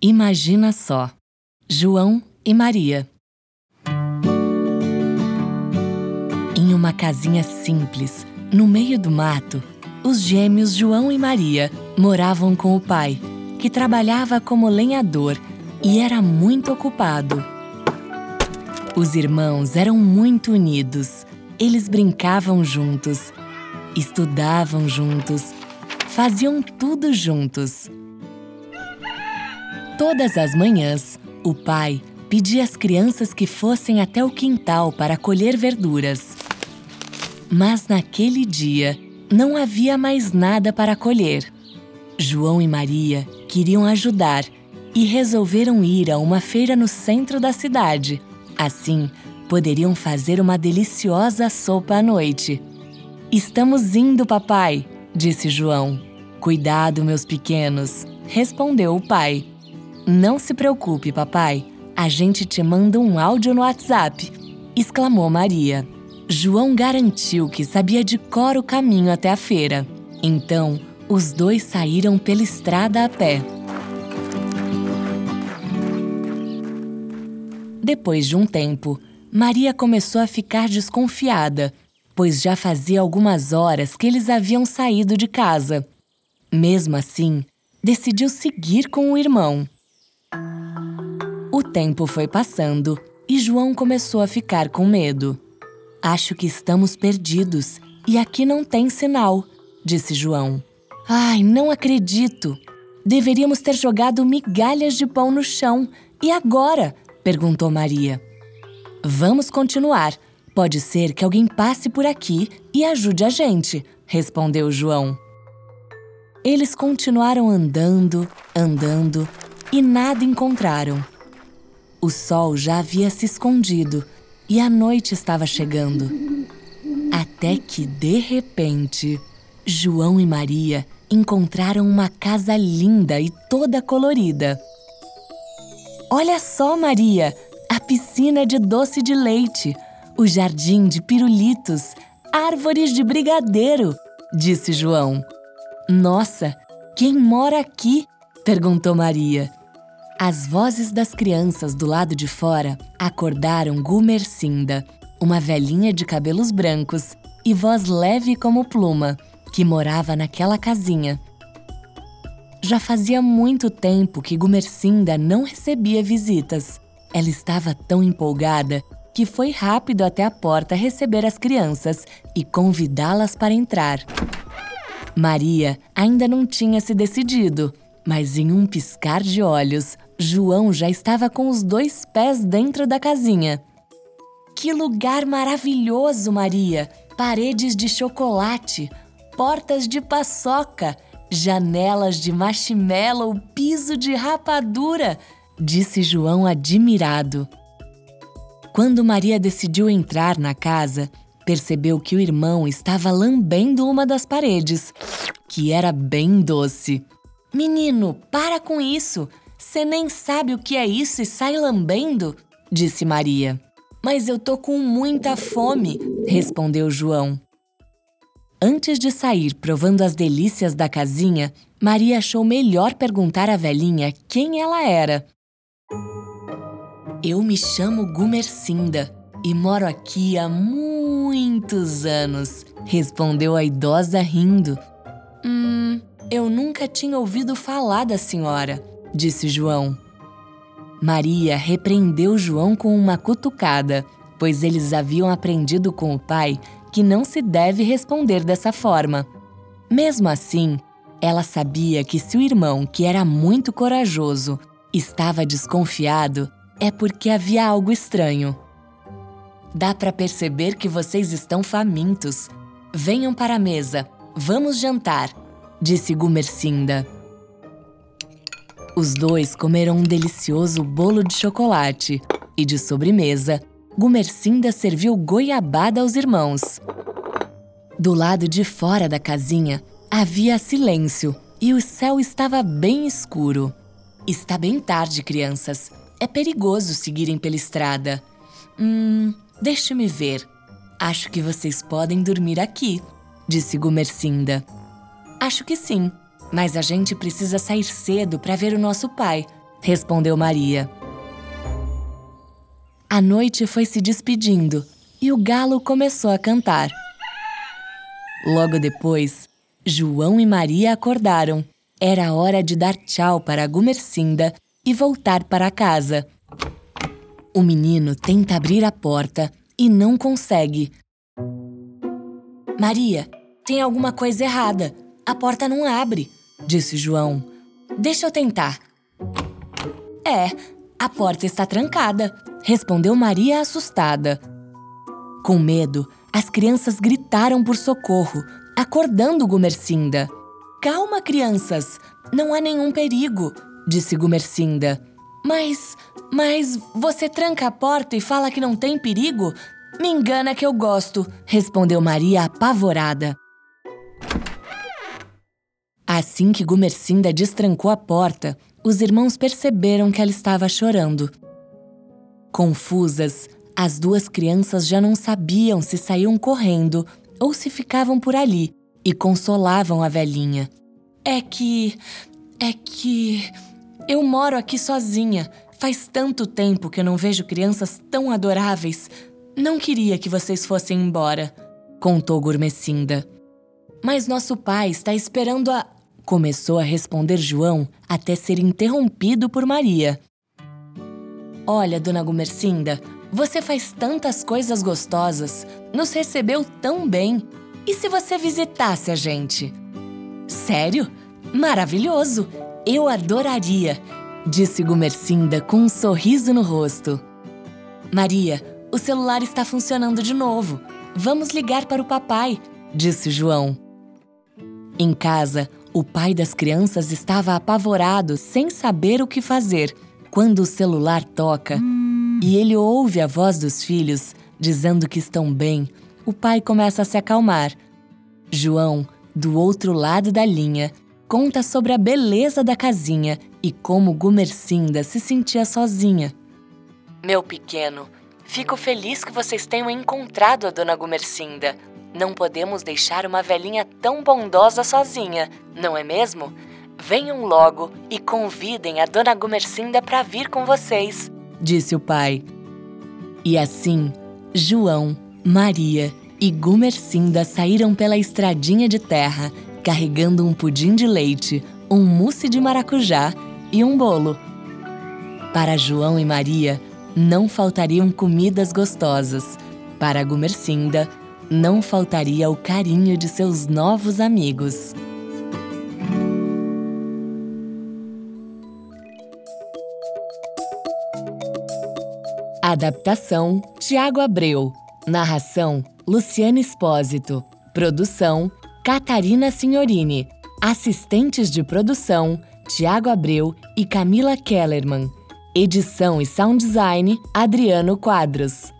Imagina só: João e Maria. Em uma casinha simples, no meio do mato, os gêmeos João e Maria moravam com o pai, que trabalhava como lenhador e era muito ocupado. Os irmãos eram muito unidos. Eles brincavam juntos, estudavam juntos, faziam tudo juntos. Todas as manhãs, o pai pedia às crianças que fossem até o quintal para colher verduras. Mas naquele dia, não havia mais nada para colher. João e Maria queriam ajudar e resolveram ir a uma feira no centro da cidade. Assim, poderiam fazer uma deliciosa sopa à noite. Estamos indo, papai, disse João. Cuidado, meus pequenos, respondeu o pai. Não se preocupe, papai. A gente te manda um áudio no WhatsApp, exclamou Maria. João garantiu que sabia de cor o caminho até a feira. Então, os dois saíram pela estrada a pé. Depois de um tempo, Maria começou a ficar desconfiada, pois já fazia algumas horas que eles haviam saído de casa. Mesmo assim, decidiu seguir com o irmão. Tempo foi passando e João começou a ficar com medo. Acho que estamos perdidos e aqui não tem sinal, disse João. Ai, não acredito! Deveríamos ter jogado migalhas de pão no chão. E agora? perguntou Maria. Vamos continuar. Pode ser que alguém passe por aqui e ajude a gente, respondeu João. Eles continuaram andando, andando e nada encontraram. O sol já havia se escondido e a noite estava chegando. Até que, de repente, João e Maria encontraram uma casa linda e toda colorida. Olha só, Maria! A piscina de doce de leite, o jardim de pirulitos, árvores de brigadeiro, disse João. Nossa, quem mora aqui? perguntou Maria. As vozes das crianças do lado de fora acordaram Gumercinda, uma velhinha de cabelos brancos e voz leve como pluma, que morava naquela casinha. Já fazia muito tempo que Gumercinda não recebia visitas. Ela estava tão empolgada que foi rápido até a porta receber as crianças e convidá-las para entrar. Maria ainda não tinha se decidido, mas em um piscar de olhos, João já estava com os dois pés dentro da casinha. Que lugar maravilhoso, Maria! Paredes de chocolate, portas de paçoca, janelas de marshmallow, piso de rapadura, disse João admirado. Quando Maria decidiu entrar na casa, percebeu que o irmão estava lambendo uma das paredes, que era bem doce. Menino, para com isso! Você nem sabe o que é isso e sai lambendo? disse Maria. Mas eu tô com muita fome, respondeu João. Antes de sair provando as delícias da casinha, Maria achou melhor perguntar à velhinha quem ela era. Eu me chamo Gumercinda e moro aqui há muitos anos, respondeu a idosa rindo. Hum, eu nunca tinha ouvido falar da senhora disse João. Maria repreendeu João com uma cutucada, pois eles haviam aprendido com o pai que não se deve responder dessa forma. Mesmo assim, ela sabia que se o irmão, que era muito corajoso, estava desconfiado, é porque havia algo estranho. Dá para perceber que vocês estão famintos. Venham para a mesa, vamos jantar, disse Gumercinda. Os dois comeram um delicioso bolo de chocolate e, de sobremesa, Gumercinda serviu goiabada aos irmãos. Do lado de fora da casinha havia silêncio e o céu estava bem escuro. Está bem tarde, crianças. É perigoso seguirem pela estrada. Hum, deixe-me ver. Acho que vocês podem dormir aqui, disse Gumercinda. Acho que sim, mas a gente precisa sair cedo para ver o nosso pai, respondeu Maria. A noite foi se despedindo e o galo começou a cantar. Logo depois, João e Maria acordaram. Era hora de dar tchau para a Gumercinda e voltar para casa. O menino tenta abrir a porta e não consegue. Maria, tem alguma coisa errada. A porta não abre, disse João. Deixa eu tentar. É, a porta está trancada, respondeu Maria assustada. Com medo, as crianças gritaram por socorro, acordando Gumercinda. Calma, crianças, não há nenhum perigo, disse Gumercinda. Mas, mas você tranca a porta e fala que não tem perigo? Me engana que eu gosto, respondeu Maria apavorada. Assim que Gumercinda destrancou a porta, os irmãos perceberam que ela estava chorando. Confusas, as duas crianças já não sabiam se saíam correndo ou se ficavam por ali e consolavam a velhinha. É que. é que. Eu moro aqui sozinha. Faz tanto tempo que eu não vejo crianças tão adoráveis. Não queria que vocês fossem embora, contou Gourmecinda. Mas nosso pai está esperando a. Começou a responder João até ser interrompido por Maria. Olha, dona Gumercinda, você faz tantas coisas gostosas, nos recebeu tão bem. E se você visitasse a gente? Sério? Maravilhoso! Eu adoraria, disse Gumercinda com um sorriso no rosto. Maria, o celular está funcionando de novo. Vamos ligar para o papai, disse João. Em casa, o pai das crianças estava apavorado, sem saber o que fazer, quando o celular toca hum. e ele ouve a voz dos filhos dizendo que estão bem. O pai começa a se acalmar. João, do outro lado da linha, conta sobre a beleza da casinha e como Gumercinda se sentia sozinha. Meu pequeno, fico feliz que vocês tenham encontrado a dona Gumercinda. Não podemos deixar uma velhinha tão bondosa sozinha, não é mesmo? Venham logo e convidem a dona Gumercinda para vir com vocês, disse o pai. E assim, João, Maria e Gumercinda saíram pela estradinha de terra, carregando um pudim de leite, um mousse de maracujá e um bolo. Para João e Maria, não faltariam comidas gostosas. Para Gumercinda, não faltaria o carinho de seus novos amigos. Adaptação: Tiago Abreu. Narração: Luciane Espósito. Produção: Catarina Signorini. Assistentes de produção: Tiago Abreu e Camila Kellerman. Edição e sound design: Adriano Quadros.